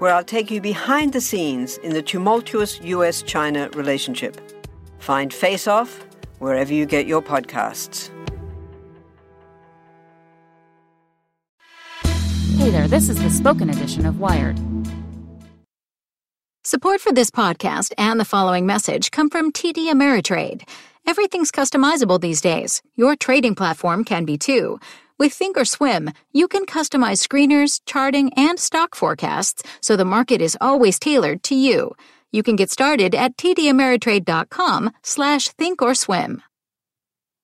where I'll take you behind the scenes in the tumultuous US China relationship. Find Face Off wherever you get your podcasts. Hey there, this is the spoken edition of Wired. Support for this podcast and the following message come from TD Ameritrade. Everything's customizable these days. Your trading platform can be too. With Thinkorswim, you can customize screeners, charting, and stock forecasts so the market is always tailored to you. You can get started at tdameritrade.com slash thinkorswim.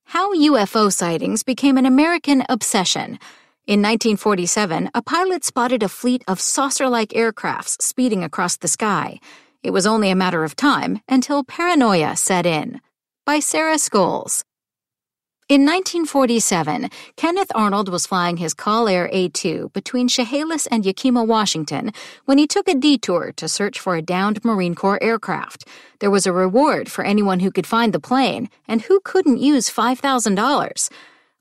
How UFO sightings became an American obsession – in 1947, a pilot spotted a fleet of saucer like aircrafts speeding across the sky. It was only a matter of time until paranoia set in. By Sarah Scoles. In 1947, Kenneth Arnold was flying his CallAir A-2 between Chehalis and Yakima, Washington, when he took a detour to search for a downed Marine Corps aircraft. There was a reward for anyone who could find the plane, and who couldn't use $5,000?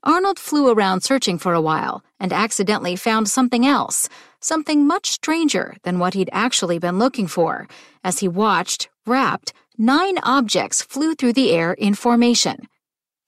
Arnold flew around searching for a while and accidentally found something else, something much stranger than what he'd actually been looking for. As he watched, rapt, nine objects flew through the air in formation.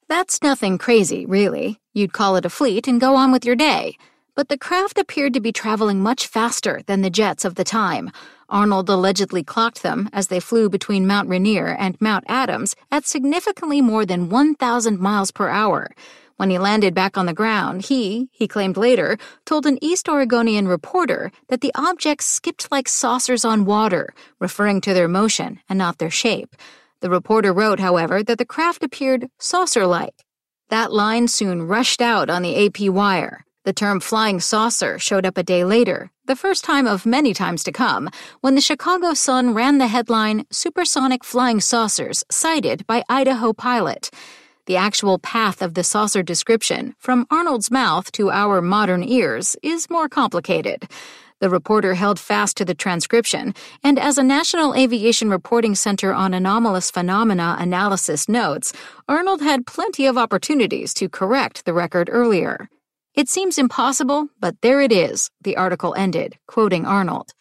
That's nothing crazy, really. You'd call it a fleet and go on with your day. But the craft appeared to be traveling much faster than the jets of the time. Arnold allegedly clocked them as they flew between Mount Rainier and Mount Adams at significantly more than 1,000 miles per hour. When he landed back on the ground, he, he claimed later, told an East Oregonian reporter that the objects skipped like saucers on water, referring to their motion and not their shape. The reporter wrote, however, that the craft appeared saucer like. That line soon rushed out on the AP wire. The term flying saucer showed up a day later, the first time of many times to come, when the Chicago Sun ran the headline Supersonic Flying Saucers Sighted by Idaho Pilot. The actual path of the saucer description, from Arnold's mouth to our modern ears, is more complicated. The reporter held fast to the transcription, and as a National Aviation Reporting Center on Anomalous Phenomena analysis notes, Arnold had plenty of opportunities to correct the record earlier. It seems impossible, but there it is, the article ended, quoting Arnold.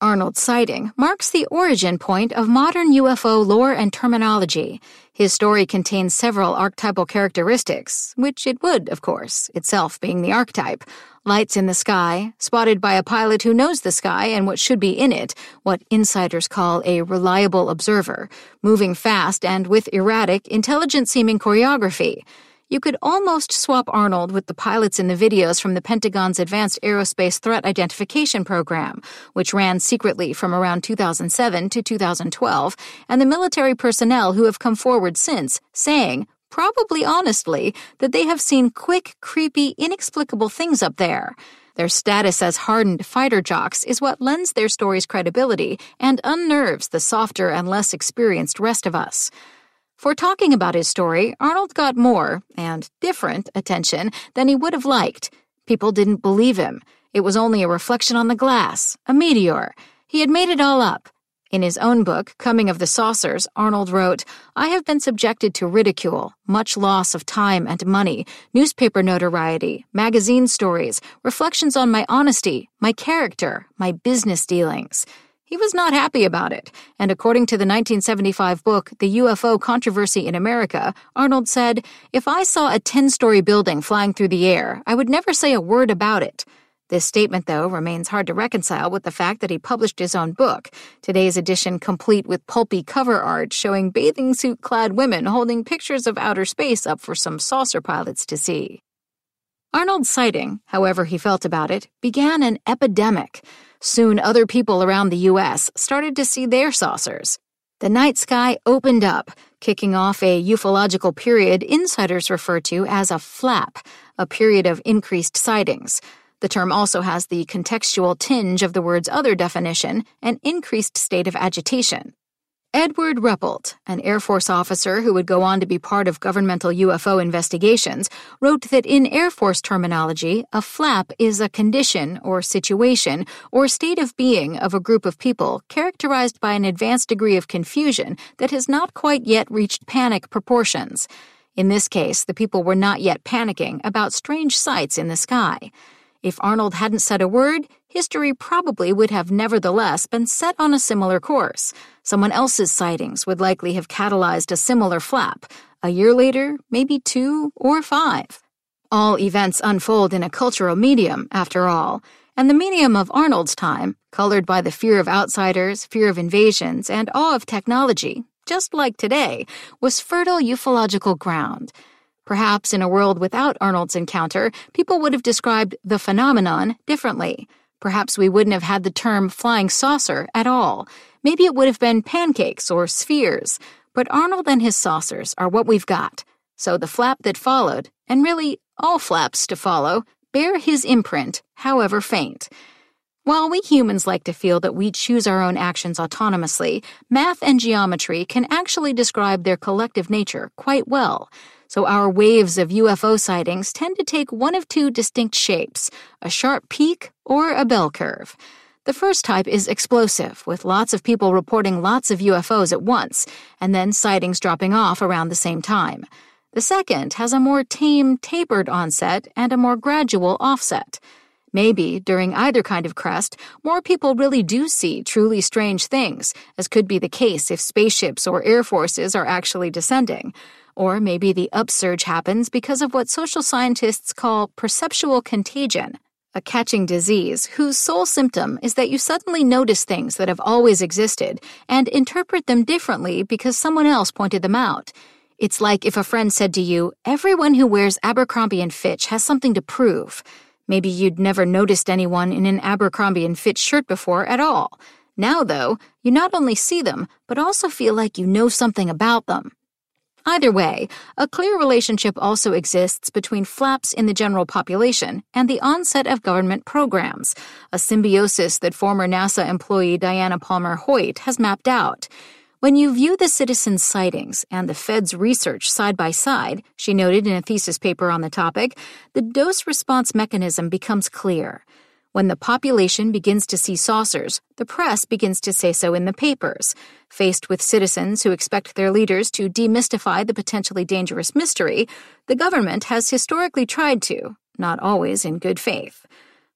Arnold's sighting marks the origin point of modern UFO lore and terminology. His story contains several archetypal characteristics, which it would, of course, itself being the archetype. Lights in the sky, spotted by a pilot who knows the sky and what should be in it, what insiders call a reliable observer, moving fast and with erratic, intelligent seeming choreography. You could almost swap Arnold with the pilots in the videos from the Pentagon's Advanced Aerospace Threat Identification Program, which ran secretly from around 2007 to 2012, and the military personnel who have come forward since, saying, probably honestly, that they have seen quick, creepy, inexplicable things up there. Their status as hardened fighter jocks is what lends their stories credibility and unnerves the softer and less experienced rest of us. For talking about his story, Arnold got more, and different, attention than he would have liked. People didn't believe him. It was only a reflection on the glass, a meteor. He had made it all up. In his own book, Coming of the Saucers, Arnold wrote, I have been subjected to ridicule, much loss of time and money, newspaper notoriety, magazine stories, reflections on my honesty, my character, my business dealings. He was not happy about it, and according to the 1975 book, The UFO Controversy in America, Arnold said, If I saw a 10 story building flying through the air, I would never say a word about it. This statement, though, remains hard to reconcile with the fact that he published his own book, today's edition complete with pulpy cover art showing bathing suit clad women holding pictures of outer space up for some saucer pilots to see. Arnold's sighting, however he felt about it, began an epidemic. Soon other people around the U.S. started to see their saucers. The night sky opened up, kicking off a ufological period insiders refer to as a flap, a period of increased sightings. The term also has the contextual tinge of the word's other definition, an increased state of agitation. Edward Ruppelt, an Air Force officer who would go on to be part of governmental UFO investigations, wrote that in Air Force terminology, a flap is a condition or situation or state of being of a group of people characterized by an advanced degree of confusion that has not quite yet reached panic proportions. In this case, the people were not yet panicking about strange sights in the sky. If Arnold hadn't said a word, history probably would have nevertheless been set on a similar course. Someone else's sightings would likely have catalyzed a similar flap. A year later, maybe two or five. All events unfold in a cultural medium, after all, and the medium of Arnold's time, colored by the fear of outsiders, fear of invasions, and awe of technology, just like today, was fertile ufological ground. Perhaps in a world without Arnold's encounter, people would have described the phenomenon differently. Perhaps we wouldn't have had the term flying saucer at all. Maybe it would have been pancakes or spheres. But Arnold and his saucers are what we've got. So the flap that followed, and really all flaps to follow, bear his imprint, however faint. While we humans like to feel that we choose our own actions autonomously, math and geometry can actually describe their collective nature quite well so our waves of UFO sightings tend to take one of two distinct shapes a sharp peak or a bell curve. The first type is explosive, with lots of people reporting lots of UFOs at once, and then sightings dropping off around the same time. The second has a more tame, tapered onset and a more gradual offset. Maybe, during either kind of crest, more people really do see truly strange things, as could be the case if spaceships or air forces are actually descending. Or maybe the upsurge happens because of what social scientists call perceptual contagion, a catching disease whose sole symptom is that you suddenly notice things that have always existed and interpret them differently because someone else pointed them out. It's like if a friend said to you, Everyone who wears Abercrombie and Fitch has something to prove. Maybe you'd never noticed anyone in an Abercrombie and Fitch shirt before at all. Now, though, you not only see them, but also feel like you know something about them. Either way, a clear relationship also exists between flaps in the general population and the onset of government programs, a symbiosis that former NASA employee Diana Palmer Hoyt has mapped out. When you view the citizens' sightings and the Fed's research side by side, she noted in a thesis paper on the topic, the dose response mechanism becomes clear. When the population begins to see saucers, the press begins to say so in the papers. Faced with citizens who expect their leaders to demystify the potentially dangerous mystery, the government has historically tried to, not always in good faith.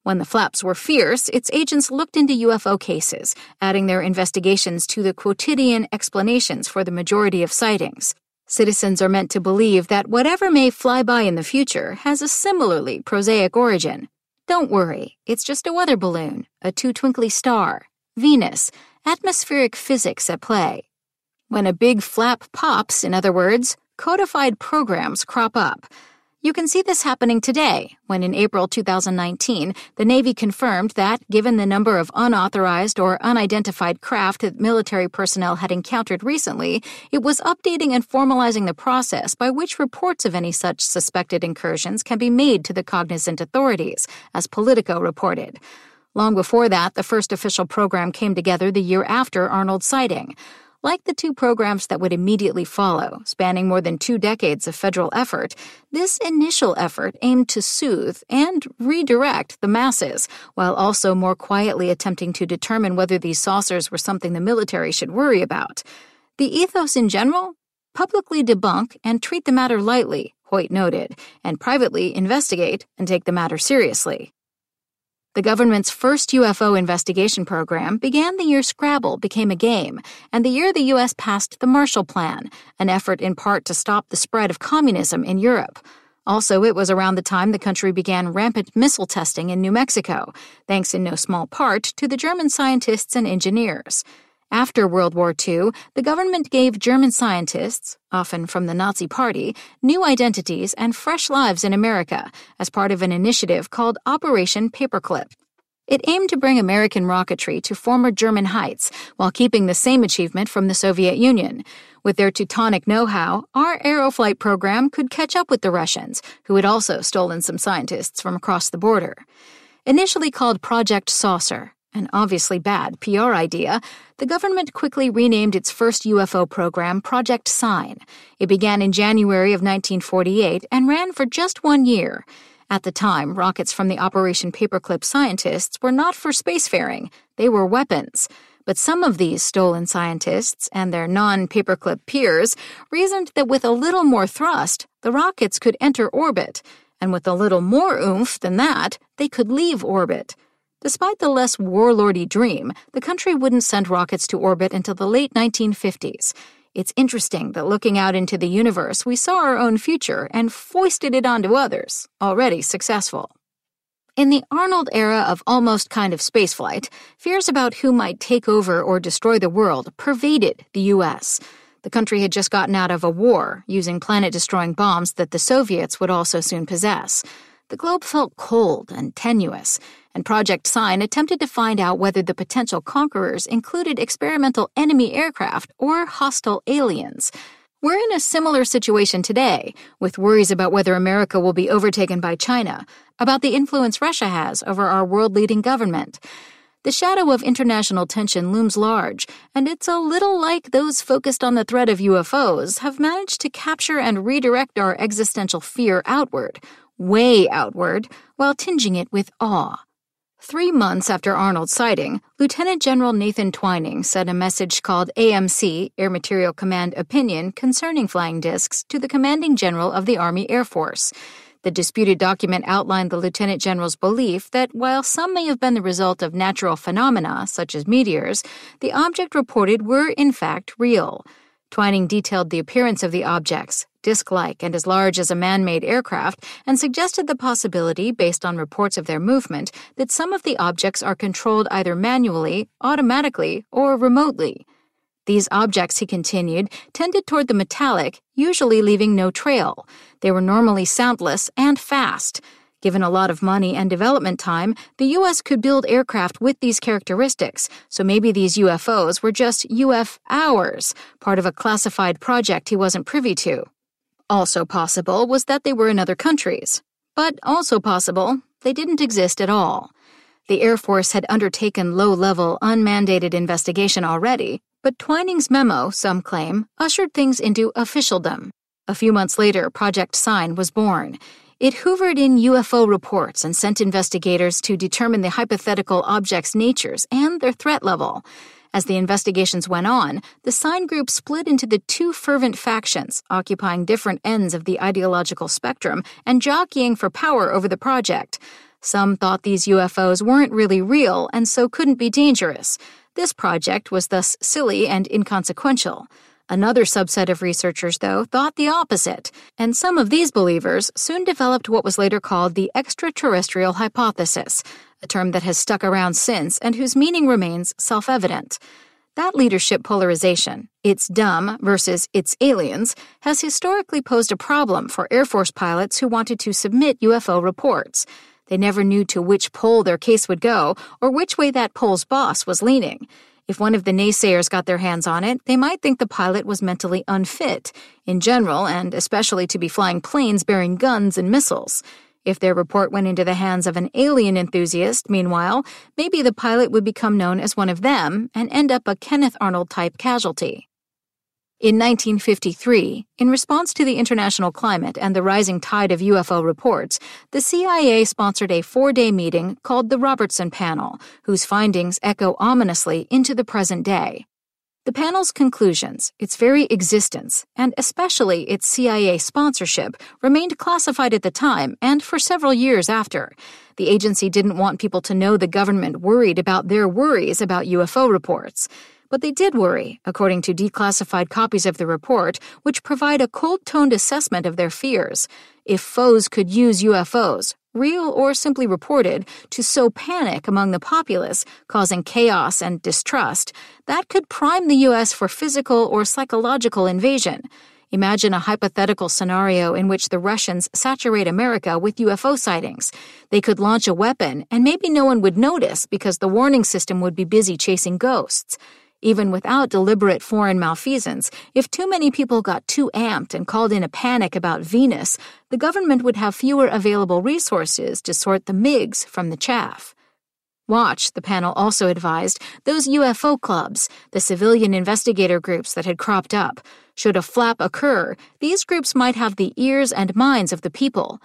When the flaps were fierce, its agents looked into UFO cases, adding their investigations to the quotidian explanations for the majority of sightings. Citizens are meant to believe that whatever may fly by in the future has a similarly prosaic origin. Don't worry, it's just a weather balloon, a too twinkly star, Venus, atmospheric physics at play. When a big flap pops, in other words, codified programs crop up. You can see this happening today when, in April 2019, the Navy confirmed that, given the number of unauthorized or unidentified craft that military personnel had encountered recently, it was updating and formalizing the process by which reports of any such suspected incursions can be made to the cognizant authorities, as Politico reported. Long before that, the first official program came together the year after Arnold's sighting. Like the two programs that would immediately follow, spanning more than two decades of federal effort, this initial effort aimed to soothe and redirect the masses, while also more quietly attempting to determine whether these saucers were something the military should worry about. The ethos in general? Publicly debunk and treat the matter lightly, Hoyt noted, and privately investigate and take the matter seriously. The government's first UFO investigation program began the year Scrabble became a game, and the year the U.S. passed the Marshall Plan, an effort in part to stop the spread of communism in Europe. Also, it was around the time the country began rampant missile testing in New Mexico, thanks in no small part to the German scientists and engineers. After World War II, the government gave German scientists, often from the Nazi Party, new identities and fresh lives in America as part of an initiative called Operation Paperclip. It aimed to bring American rocketry to former German heights while keeping the same achievement from the Soviet Union. With their Teutonic know how, our aeroflight program could catch up with the Russians, who had also stolen some scientists from across the border. Initially called Project Saucer, an obviously bad PR idea, the government quickly renamed its first UFO program Project Sign. It began in January of 1948 and ran for just one year. At the time, rockets from the Operation Paperclip scientists were not for spacefaring, they were weapons. But some of these stolen scientists and their non paperclip peers reasoned that with a little more thrust, the rockets could enter orbit, and with a little more oomph than that, they could leave orbit. Despite the less warlordy dream, the country wouldn't send rockets to orbit until the late 1950s. It's interesting that looking out into the universe, we saw our own future and foisted it onto others, already successful. In the Arnold era of almost kind of spaceflight, fears about who might take over or destroy the world pervaded the U.S. The country had just gotten out of a war, using planet destroying bombs that the Soviets would also soon possess. The globe felt cold and tenuous, and Project Sign attempted to find out whether the potential conquerors included experimental enemy aircraft or hostile aliens. We're in a similar situation today, with worries about whether America will be overtaken by China, about the influence Russia has over our world leading government. The shadow of international tension looms large, and it's a little like those focused on the threat of UFOs have managed to capture and redirect our existential fear outward, way outward, while tinging it with awe. Three months after Arnold's sighting, Lieutenant General Nathan Twining sent a message called AMC, Air Material Command Opinion, concerning flying discs to the commanding general of the Army Air Force. The disputed document outlined the lieutenant general's belief that while some may have been the result of natural phenomena, such as meteors, the object reported were in fact real. Twining detailed the appearance of the objects, disc like and as large as a man made aircraft, and suggested the possibility, based on reports of their movement, that some of the objects are controlled either manually, automatically, or remotely. These objects, he continued, tended toward the metallic, usually leaving no trail. They were normally soundless and fast. Given a lot of money and development time, the U.S. could build aircraft with these characteristics, so maybe these UFOs were just UF hours, part of a classified project he wasn't privy to. Also possible was that they were in other countries. But also possible, they didn't exist at all. The Air Force had undertaken low level, unmandated investigation already, but Twining's memo, some claim, ushered things into officialdom. A few months later, Project Sign was born. It hoovered in UFO reports and sent investigators to determine the hypothetical objects' natures and their threat level. As the investigations went on, the sign group split into the two fervent factions, occupying different ends of the ideological spectrum and jockeying for power over the project. Some thought these UFOs weren't really real and so couldn't be dangerous. This project was thus silly and inconsequential. Another subset of researchers, though, thought the opposite, and some of these believers soon developed what was later called the extraterrestrial hypothesis, a term that has stuck around since and whose meaning remains self evident. That leadership polarization, it's dumb versus it's aliens, has historically posed a problem for Air Force pilots who wanted to submit UFO reports. They never knew to which pole their case would go or which way that pole's boss was leaning. If one of the naysayers got their hands on it, they might think the pilot was mentally unfit, in general, and especially to be flying planes bearing guns and missiles. If their report went into the hands of an alien enthusiast, meanwhile, maybe the pilot would become known as one of them and end up a Kenneth Arnold type casualty. In 1953, in response to the international climate and the rising tide of UFO reports, the CIA sponsored a four day meeting called the Robertson Panel, whose findings echo ominously into the present day. The panel's conclusions, its very existence, and especially its CIA sponsorship, remained classified at the time and for several years after. The agency didn't want people to know the government worried about their worries about UFO reports. But they did worry, according to declassified copies of the report, which provide a cold toned assessment of their fears. If foes could use UFOs, real or simply reported, to sow panic among the populace, causing chaos and distrust, that could prime the U.S. for physical or psychological invasion. Imagine a hypothetical scenario in which the Russians saturate America with UFO sightings. They could launch a weapon, and maybe no one would notice because the warning system would be busy chasing ghosts. Even without deliberate foreign malfeasance, if too many people got too amped and called in a panic about Venus, the government would have fewer available resources to sort the MiGs from the chaff. Watch, the panel also advised, those UFO clubs, the civilian investigator groups that had cropped up. Should a flap occur, these groups might have the ears and minds of the people.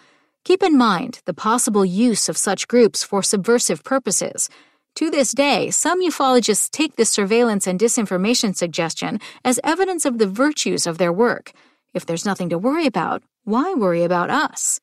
Keep in mind the possible use of such groups for subversive purposes. To this day, some ufologists take this surveillance and disinformation suggestion as evidence of the virtues of their work. If there's nothing to worry about, why worry about us?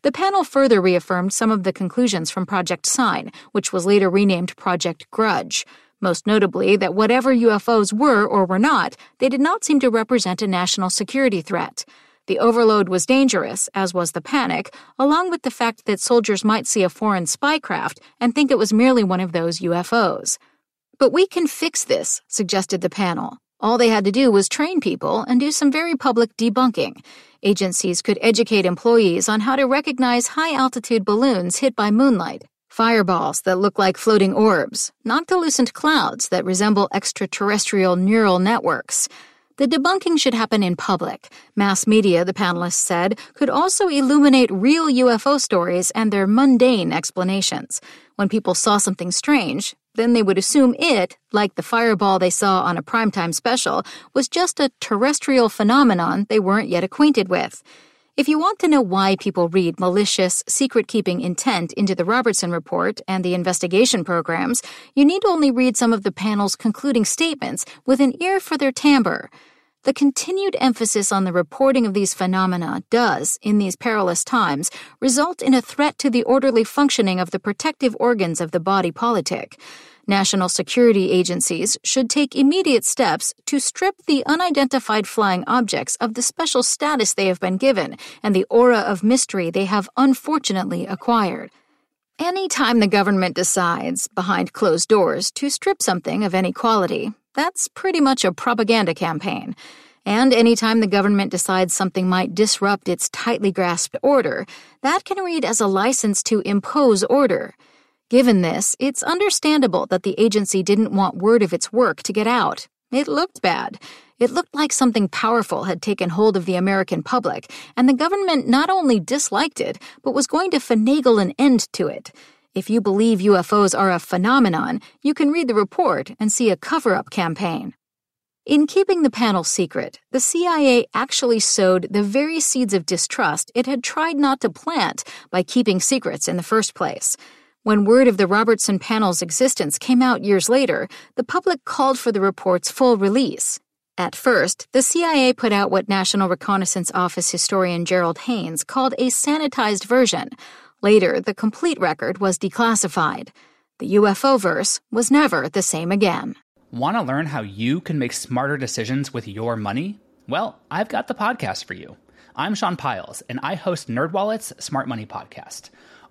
The panel further reaffirmed some of the conclusions from Project Sign, which was later renamed Project Grudge. Most notably, that whatever UFOs were or were not, they did not seem to represent a national security threat. The overload was dangerous, as was the panic, along with the fact that soldiers might see a foreign spy craft and think it was merely one of those UFOs. But we can fix this, suggested the panel. All they had to do was train people and do some very public debunking. Agencies could educate employees on how to recognize high altitude balloons hit by moonlight, fireballs that look like floating orbs, noctilucent clouds that resemble extraterrestrial neural networks. The debunking should happen in public. Mass media, the panelists said, could also illuminate real UFO stories and their mundane explanations. When people saw something strange, then they would assume it, like the fireball they saw on a primetime special, was just a terrestrial phenomenon they weren't yet acquainted with. If you want to know why people read malicious, secret keeping intent into the Robertson Report and the investigation programs, you need only read some of the panel's concluding statements with an ear for their timbre. The continued emphasis on the reporting of these phenomena does, in these perilous times, result in a threat to the orderly functioning of the protective organs of the body politic. National security agencies should take immediate steps to strip the unidentified flying objects of the special status they have been given and the aura of mystery they have unfortunately acquired. Any time the government decides, behind closed doors, to strip something of any quality, that's pretty much a propaganda campaign. And anytime the government decides something might disrupt its tightly grasped order, that can read as a license to impose order. Given this, it's understandable that the agency didn't want word of its work to get out. It looked bad. It looked like something powerful had taken hold of the American public, and the government not only disliked it, but was going to finagle an end to it. If you believe UFOs are a phenomenon, you can read the report and see a cover up campaign. In keeping the panel secret, the CIA actually sowed the very seeds of distrust it had tried not to plant by keeping secrets in the first place. When word of the Robertson panel's existence came out years later, the public called for the report's full release. At first, the CIA put out what National Reconnaissance Office historian Gerald Haines called a sanitized version, Later, the complete record was declassified. The UFO verse was never the same again. Want to learn how you can make smarter decisions with your money? Well, I've got the podcast for you. I'm Sean Pyles, and I host NerdWallet's Smart Money Podcast.